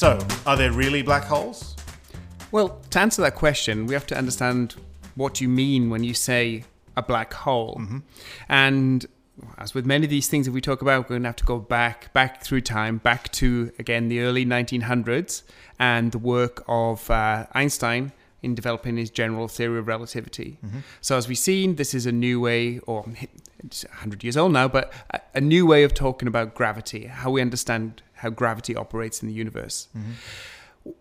So, are there really black holes? Well, to answer that question, we have to understand what you mean when you say a black hole. And as with many of these things that we talk about, we're going to have to go back, back through time, back to again the early 1900s and the work of uh, Einstein in developing his general theory of relativity. So, as we've seen, this is a new way, or it's 100 years old now, but a, a new way of talking about gravity, how we understand how gravity operates in the universe.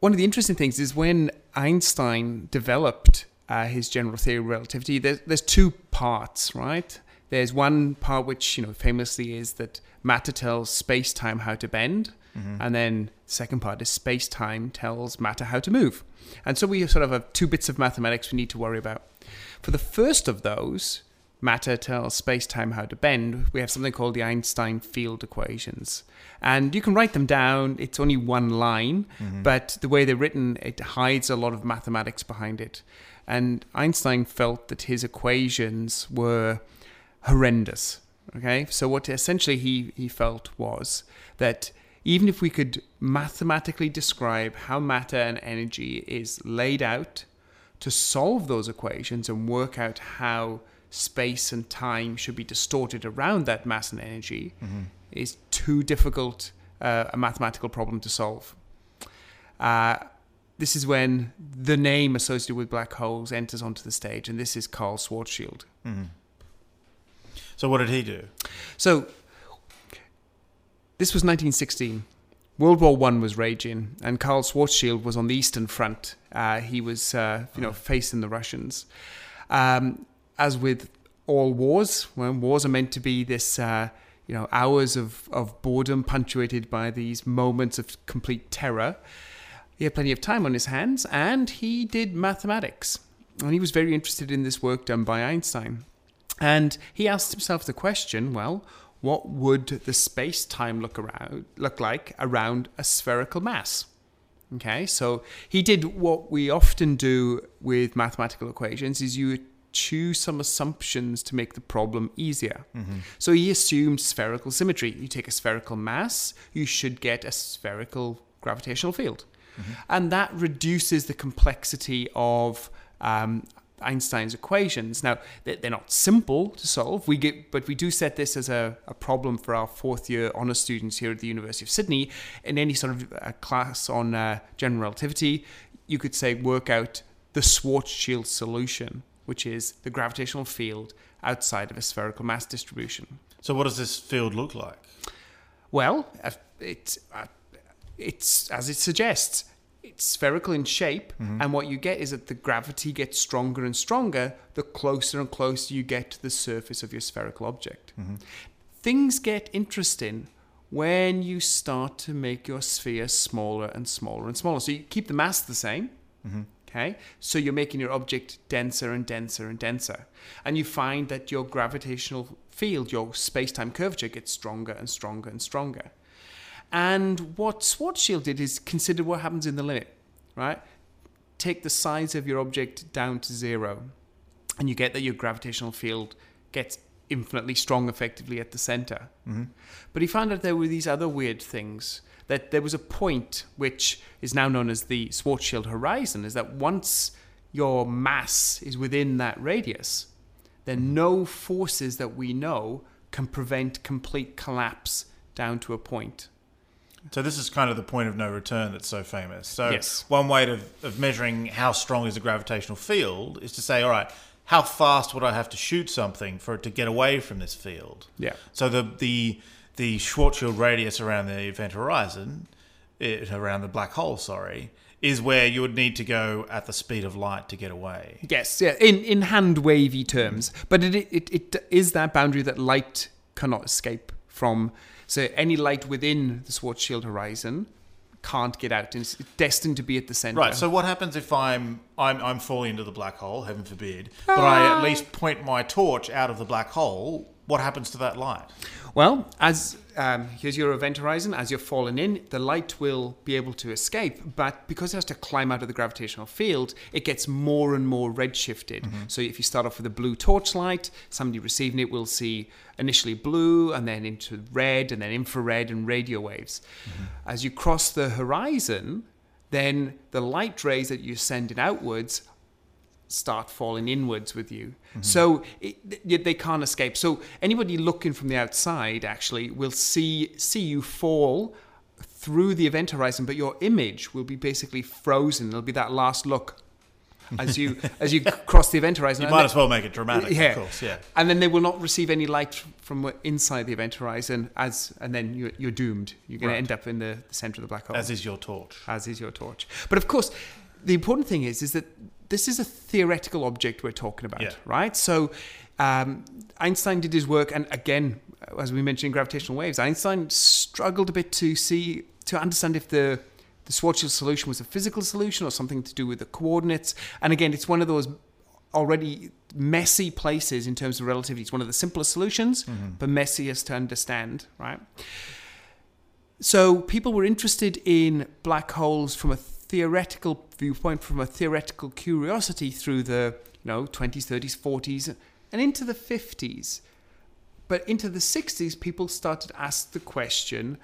One of the interesting things is when Einstein developed uh, his general theory of relativity, there's, there's two parts, right? There's one part which, you know, famously is that matter tells space time how to bend, and then the second part is space time tells matter how to move. And so we sort of have two bits of mathematics we need to worry about. For the first of those, matter tells space time how to bend, we have something called the Einstein field equations. And you can write them down, it's only one line, mm-hmm. but the way they're written, it hides a lot of mathematics behind it. And Einstein felt that his equations were horrendous. Okay, so what essentially he, he felt was that even if we could mathematically describe how matter and energy is laid out to solve those equations and work out how space and time should be distorted around that mass and energy is too difficult uh, a mathematical problem to solve. Uh, this is when the name associated with black holes enters onto the stage, and this is Karl Schwarzschild. So, what did he do? So, this was 1916. World War One was raging, and Karl Schwarzschild was on the Eastern Front. Uh, he was, uh, you know, facing the Russians. Um, as with all wars, when wars are meant to be this, uh, you know, hours of, of boredom punctuated by these moments of complete terror, he had plenty of time on his hands, and he did mathematics. And he was very interested in this work done by Einstein. And he asked himself the question, well, what would the space time look around look like around a spherical mass? Okay, so he did what we often do with mathematical equations is you choose some assumptions to make the problem easier. So he assumed spherical symmetry. You take a spherical mass, you should get a spherical gravitational field. And that reduces the complexity of um, Einstein's equations. Now, they- they're not simple to solve, we get, but we do set this as a, a problem for our fourth year honours students here at the University of Sydney. In any sort of uh, class on uh, general relativity, you could say work out the Schwarzschild solution, which is the gravitational field outside of a spherical mass distribution. So, what does this field look like? Well, uh, it's uh, it's as it suggests. It's spherical in shape, and what you get is that the gravity gets stronger and stronger the closer and closer you get to the surface of your spherical object. Things get interesting when you start to make your sphere smaller and smaller and smaller. So you keep the mass the same, Okay, so you're making your object denser and denser and denser, and you find that your gravitational field, your space-time curvature, gets stronger and stronger and stronger. And what Schwarzschild did is consider what happens in the limit, right? Take the size of your object down to zero, and you get that your gravitational field gets infinitely strong effectively at the center. Mm-hmm. But he found out there were these other weird things. That there was a point which is now known as the Schwarzschild horizon, is that once your mass is within that radius, then mm-hmm. no forces that we know can prevent complete collapse down to a point. So this is kind of the point of no return that's so famous. So Yes. one way to, of measuring how strong is a gravitational field is to say, all right, how fast would I have to shoot something for it to get away from this field? Yeah. So the the the Schwarzschild radius around the event horizon, it, around the black hole, sorry, is where you would need to go at the speed of light to get away. Yes, yeah, in, in hand wavy terms. But it, it, it is that boundary that light cannot escape from. So any light within the Schwarzschild horizon can't get out. It's destined to be at the center. Right. So what happens if I'm I'm I'm falling into the black hole? Heaven forbid. But I at ah. least point my torch out of the black hole. What happens to that light? Well, as um, here's your event horizon. As you're falling in, the light will be able to escape, but because it has to climb out of the gravitational field, it gets more and more redshifted. So if you start off with a blue torchlight, somebody receiving it will see initially blue, and then into red, and then infrared and radio waves. As you cross the horizon, then the light rays that you're sending outwards start falling inwards with you. Mm-hmm. So it, they can't escape. So anybody looking from the outside actually will see see you fall through the event horizon, but your image will be basically frozen. It'll be that last look as you as you cross the event horizon. You might as well make it dramatic, yeah. of course. Yeah. And then they will not receive any light from inside the event horizon, as and then you're, you're doomed. You're going Right. to end up in the, the center of the black hole As is your torch. as is your torch. But of course, the important thing is is that this is a theoretical object we're talking about, Yeah. right? So um, Einstein did his work, and again, as we mentioned in gravitational waves, Einstein struggled a bit to see to understand if the the Schwarzschild solution was a physical solution or something to do with the coordinates. And again, it's one of those already messy places in terms of relativity. It's one of the simplest solutions, but messiest to understand, right? So people were interested in black holes from a theoretical viewpoint, from a theoretical curiosity through the you know 20s, 30s, 40s, and into the 50s. But into the 60s, people started to ask the question: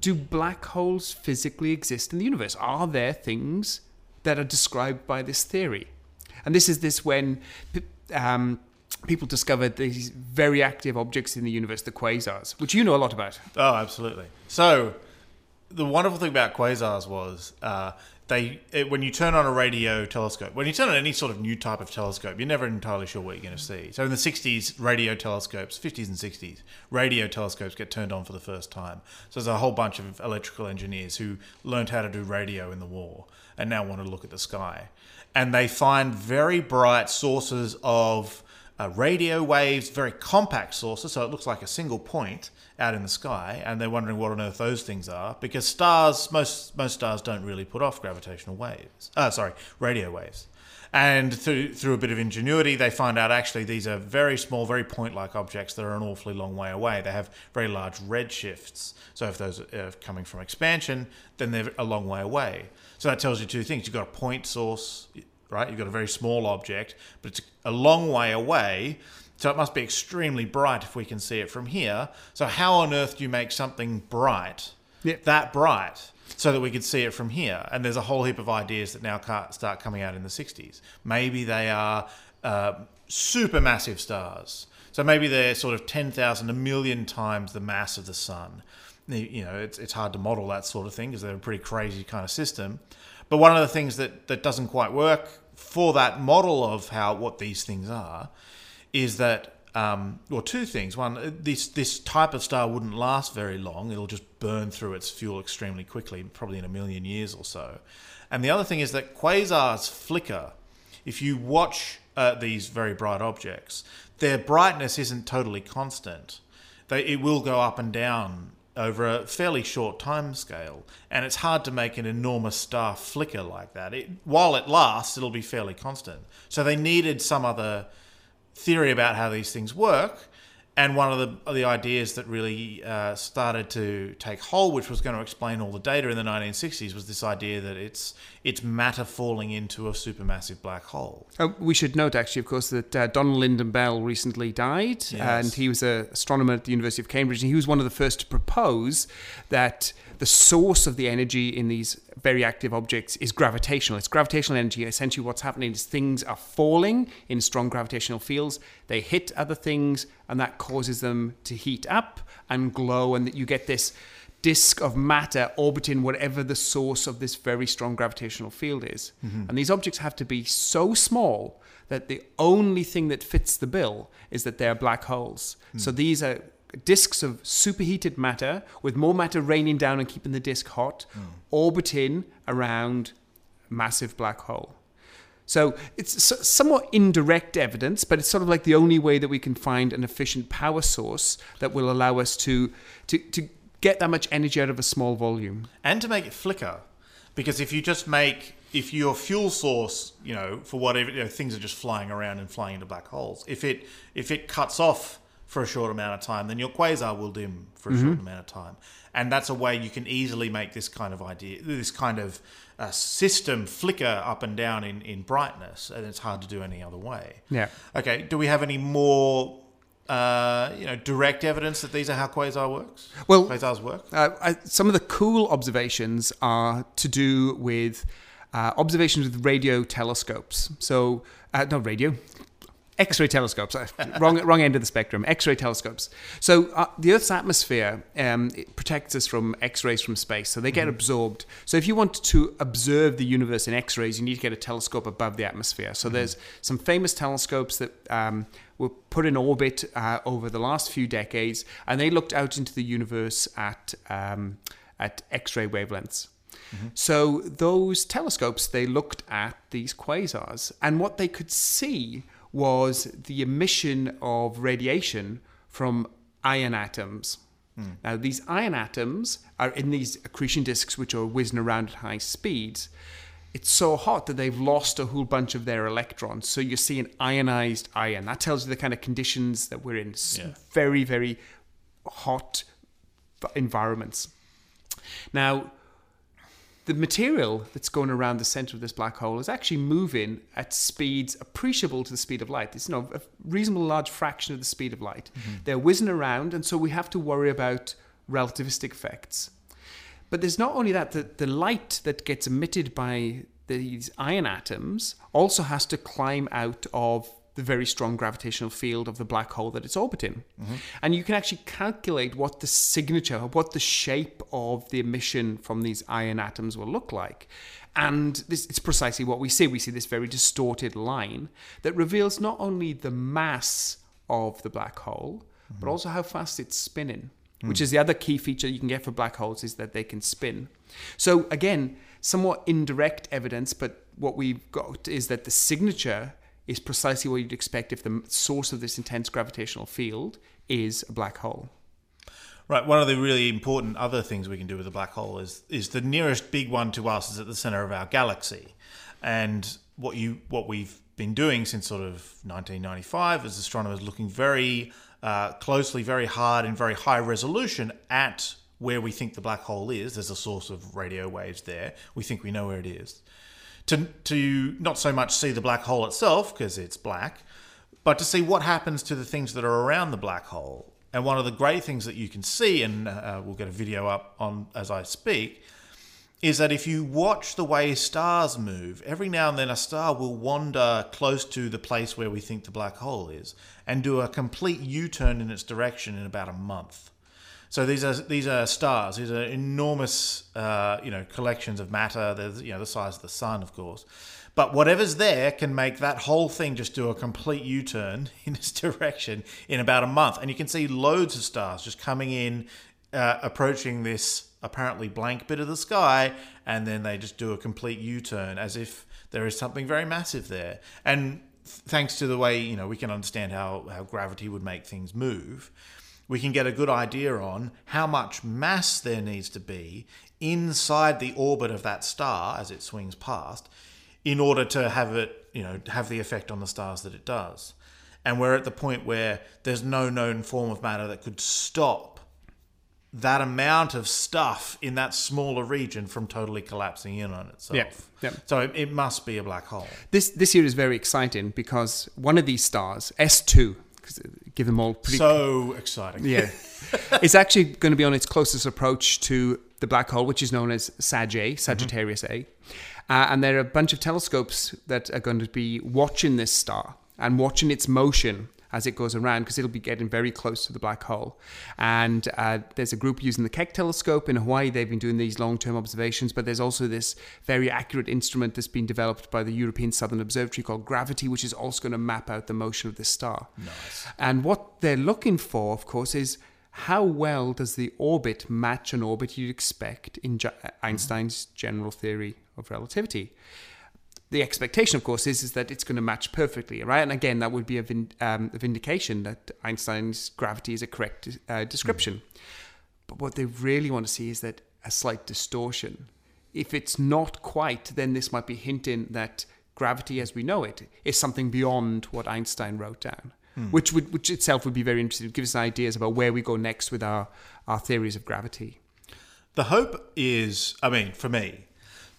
Do black holes physically exist in the universe? Are there things that are described by this theory? And this is this when um, people discovered these very active objects in the universe, the quasars, which you know a lot about. Oh, absolutely. So, the wonderful thing about quasars was uh, they it, when you turn on a radio telescope, when you turn on any sort of new type of telescope, you're never entirely sure what you're going to see. So, in the 60s, radio telescopes, 50s and 60s, radio telescopes get turned on for the first time. So, there's a whole bunch of electrical engineers who learned how to do radio in the war and now want to look at the sky. And they find very bright sources of uh, radio waves, very compact sources, so it looks like a single point out in the sky, and they're wondering what on earth those things are because stars, most most stars don't really put off gravitational waves. Uh, sorry, radio waves. And through through a bit of ingenuity, they find out actually these are very small, very point-like objects that are an awfully long way away. They have very large redshifts. So if those are coming from expansion, then they're a long way away. So that tells you two things: you've got a point source, right? You've got a very small object, but it's a long way away. So it must be extremely bright if we can see it from here. So how on earth do you make something bright, Yeah. that bright, so that we could see it from here? And there's a whole heap of ideas that now start coming out in the 60s. Maybe they are uh, supermassive stars. So maybe they're sort of 10,000, a million times the mass of the sun. You know, it's, it's hard to model that sort of thing because they're a pretty crazy kind of system. But one of the things that, that doesn't quite work for that model of how what these things are is that um, well, two things. One, this this type of star wouldn't last very long. It'll just burn through its fuel extremely quickly, probably in a million years or so. And the other thing is that quasars flicker. If you watch uh, these very bright objects, their brightness isn't totally constant. They, it will go up and down over a fairly short time scale, and it's hard to make an enormous star flicker like that. It, while it lasts, it'll be fairly constant. So they needed some other theory about how these things work. And one of the, of the ideas that really uh, started to take hold, which was going to explain all the data in the 1960s, was this idea that it's it's matter falling into a supermassive black hole. Uh, we should note, actually, of course, that uh, Donald Lynden-Bell recently died, Yes. and he was an astronomer at the University of Cambridge, and he was one of the first to propose that the source of the energy in these very active objects is gravitational. It's gravitational energy. Essentially, what's happening is things are falling in strong gravitational fields. They hit other things, and that causes them to heat up and glow, and that you get this disk of matter orbiting whatever the source of this very strong gravitational field is. Mm-hmm. And these objects have to be so small that the only thing that fits the bill is that they're black holes. Hmm. So these are disks of superheated matter with more matter raining down and keeping the disk hot, hmm. orbiting around a massive black hole. So it's somewhat indirect evidence, but it's sort of like the only way that we can find an efficient power source that will allow us to to, to get that much energy out of a small volume. and to make it flicker because if you just make if your fuel source you know for whatever you know, things are just flying around and flying into black holes if it if it cuts off for a short amount of time, then your quasar will dim for a Mm-hmm. short amount of time. And that's a way you can easily make this kind of idea, this kind of uh, system flicker up and down in, in brightness, and it's hard to do any other way. Yeah. Okay, do we have any more, uh, you know, direct evidence that these are how quasar works? Well- quasars work. Uh, I, some of the cool observations are to do with uh, observations with radio telescopes. So, uh, not radio, X-ray telescopes. Uh, wrong, wrong end of the spectrum. X-ray telescopes. So uh, the Earth's atmosphere um, it protects us from X-rays from space, so they get absorbed. So if you want to observe the universe in X-rays, you need to get a telescope above the atmosphere. So there's some famous telescopes that um, were put in orbit uh, over the last few decades, and they looked out into the universe at um, at X-ray wavelengths. So those telescopes they looked at these quasars, and what they could see was the emission of radiation from iron atoms. Hmm. Now these iron atoms are in these accretion disks which are whizzing around at high speeds. It's so hot that they've lost a whole bunch of their electrons. So you see an ionized iron. That tells you the kind of conditions that we're in. Yeah. Very, very hot environments. Now, the material that's going around the center of this black hole is actually moving at speeds appreciable to the speed of light. It's you know, a reasonable large fraction of the speed of light. Mm-hmm. They're whizzing around, and so we have to worry about relativistic effects. But there's not only that, the, the light that gets emitted by these iron atoms also has to climb out of the very strong gravitational field of the black hole that it's orbiting. Mm-hmm. And you can actually calculate what the signature, what the shape of the emission from these iron atoms will look like. And this, it's precisely what we see. We see this very distorted line that reveals not only the mass of the black hole, but mm-hmm. also how fast it's spinning mm. which is the other key feature you can get for black holes is that they can spin. So again, somewhat indirect evidence, but what we've got is that the signature is precisely what you'd expect if the source of this intense gravitational field is a black hole. Right. One of the really important other things we can do with a black hole is is the nearest big one to us is at the center of our galaxy, and what you what we've been doing since sort of 1995 as astronomers looking very uh, closely, very hard, and very high resolution at where we think the black hole is. There's a source of radio waves there. We think we know where it is. To to not so much see the black hole itself because it's black, but to see what happens to the things that are around the black hole. And one of the great things that you can see, and uh, we'll get a video up on as I speak, is that if you watch the way stars move, every now and then a star will wander close to the place where we think the black hole is and do a complete U-turn in its direction in about a month. So these are these are stars. These are enormous, uh, you know, collections of matter. There's you know the size of the sun, of course. But whatever's there can make that whole thing just do a complete U-turn in this direction in about a month, and you can see loads of stars just coming in, uh, approaching this apparently blank bit of the sky, and then they just do a complete U-turn as if there is something very massive there. And thanks to the way you know we can understand how how gravity would make things move we can get a good idea on how much mass there needs to be inside the orbit of that star as it swings past in order to have it, you know, have the effect on the stars that it does. And we're at the point where there's no known form of matter that could stop that amount of stuff in that smaller region from totally collapsing in on itself. Yeah, yeah. So it, it must be a black hole. This this year is very exciting because one of these stars, S2, 'cause, uh, give them all pretty so exciting. Yeah. it's actually going to be on its closest approach to the black hole, which is known as Sag A, Sagittarius A. Uh, and there are a bunch of telescopes that are going to be watching this star and watching its motion as it goes around because it'll be getting very close to the black hole. And uh, there's a group using the Keck telescope in Hawaii. They've been doing these long term observations, but there's also this very accurate instrument that's been developed by the European Southern Observatory called Gravity, which is also going to map out the motion of this star. Nice. And what they're looking for, of course, is how well does the orbit match an orbit you'd expect in Einstein's general theory of relativity? The expectation, of course, is, is that it's going to match perfectly, right? And again, that would be a, vin- um, a vindication that Einstein's gravity is a correct uh, description. But what they really want to see is that a slight distortion. If it's not quite, then this might be hinting that gravity as we know it is something beyond what Einstein wrote down. which would which itself would be very interesting. Give us ideas about where we go next with our our theories of gravity. The hope is, I mean, for me,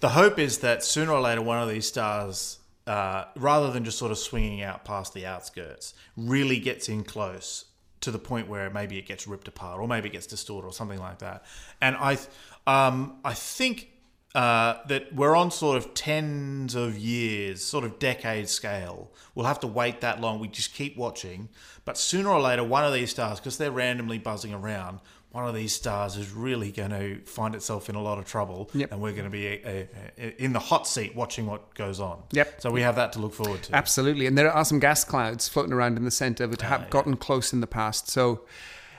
the hope is that sooner or later one of these stars, uh, rather than just sort of swinging out past the outskirts, really gets in close to the point where maybe it gets ripped apart or maybe it gets distorted or something like that. And I, um, I think uh, that we're on sort of tens of years, sort of decade scale. We'll have to wait that long. We just keep watching. But sooner or later, one of these stars, because they're randomly buzzing around, one of these stars is really going to find itself in a lot of trouble, Yep. and we're going to be uh, uh, in the hot seat watching what goes on. Yep. So we have that to look forward to. Absolutely, and there are some gas clouds floating around in the center that have yeah. gotten close in the past. So,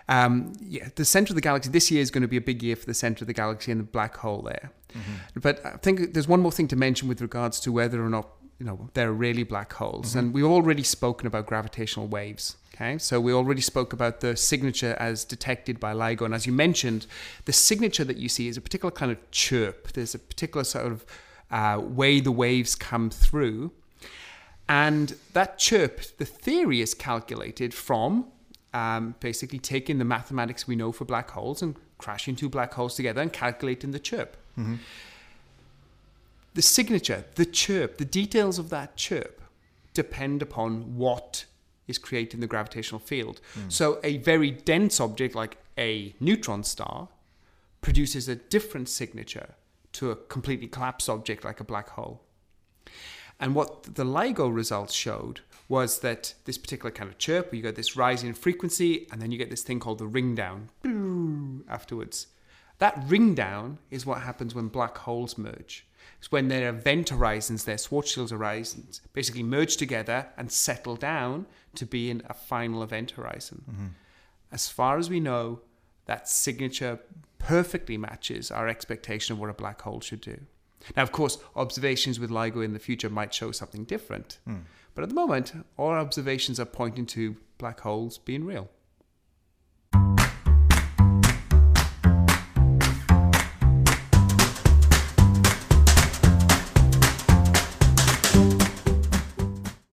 um, yeah, the center of the galaxy this year is going to be a big year for the center of the galaxy and the black hole there. But I think there's one more thing to mention with regards to whether or not you know there are really black holes, and we've already spoken about gravitational waves. Okay, so we already spoke about the signature as detected by LIGO, and as you mentioned, the signature that you see is a particular kind of chirp. There's a particular sort of uh, way the waves come through. And that chirp, the theory is calculated from um, basically taking the mathematics we know for black holes and crashing two black holes together and calculating the chirp. The signature, the chirp, the details of that chirp depend upon what is creating the gravitational field. Hmm. So a very dense object like a neutron star produces a different signature to a completely collapsed object like a black hole. And what the LIGO results showed was that this particular kind of chirp, where you get this rise in frequency, and then you get this thing called the ring down afterwards. That ring down is what happens when black holes merge. It's when their event horizons, their Schwarzschild horizons, basically merge together and settle down to be in a final event horizon. Mm-hmm. As far as we know, that signature perfectly matches our expectation of what a black hole should do. Now, of course, observations with LIGO in the future might show something different. Hmm. But at the moment, all observations are pointing to black holes being real.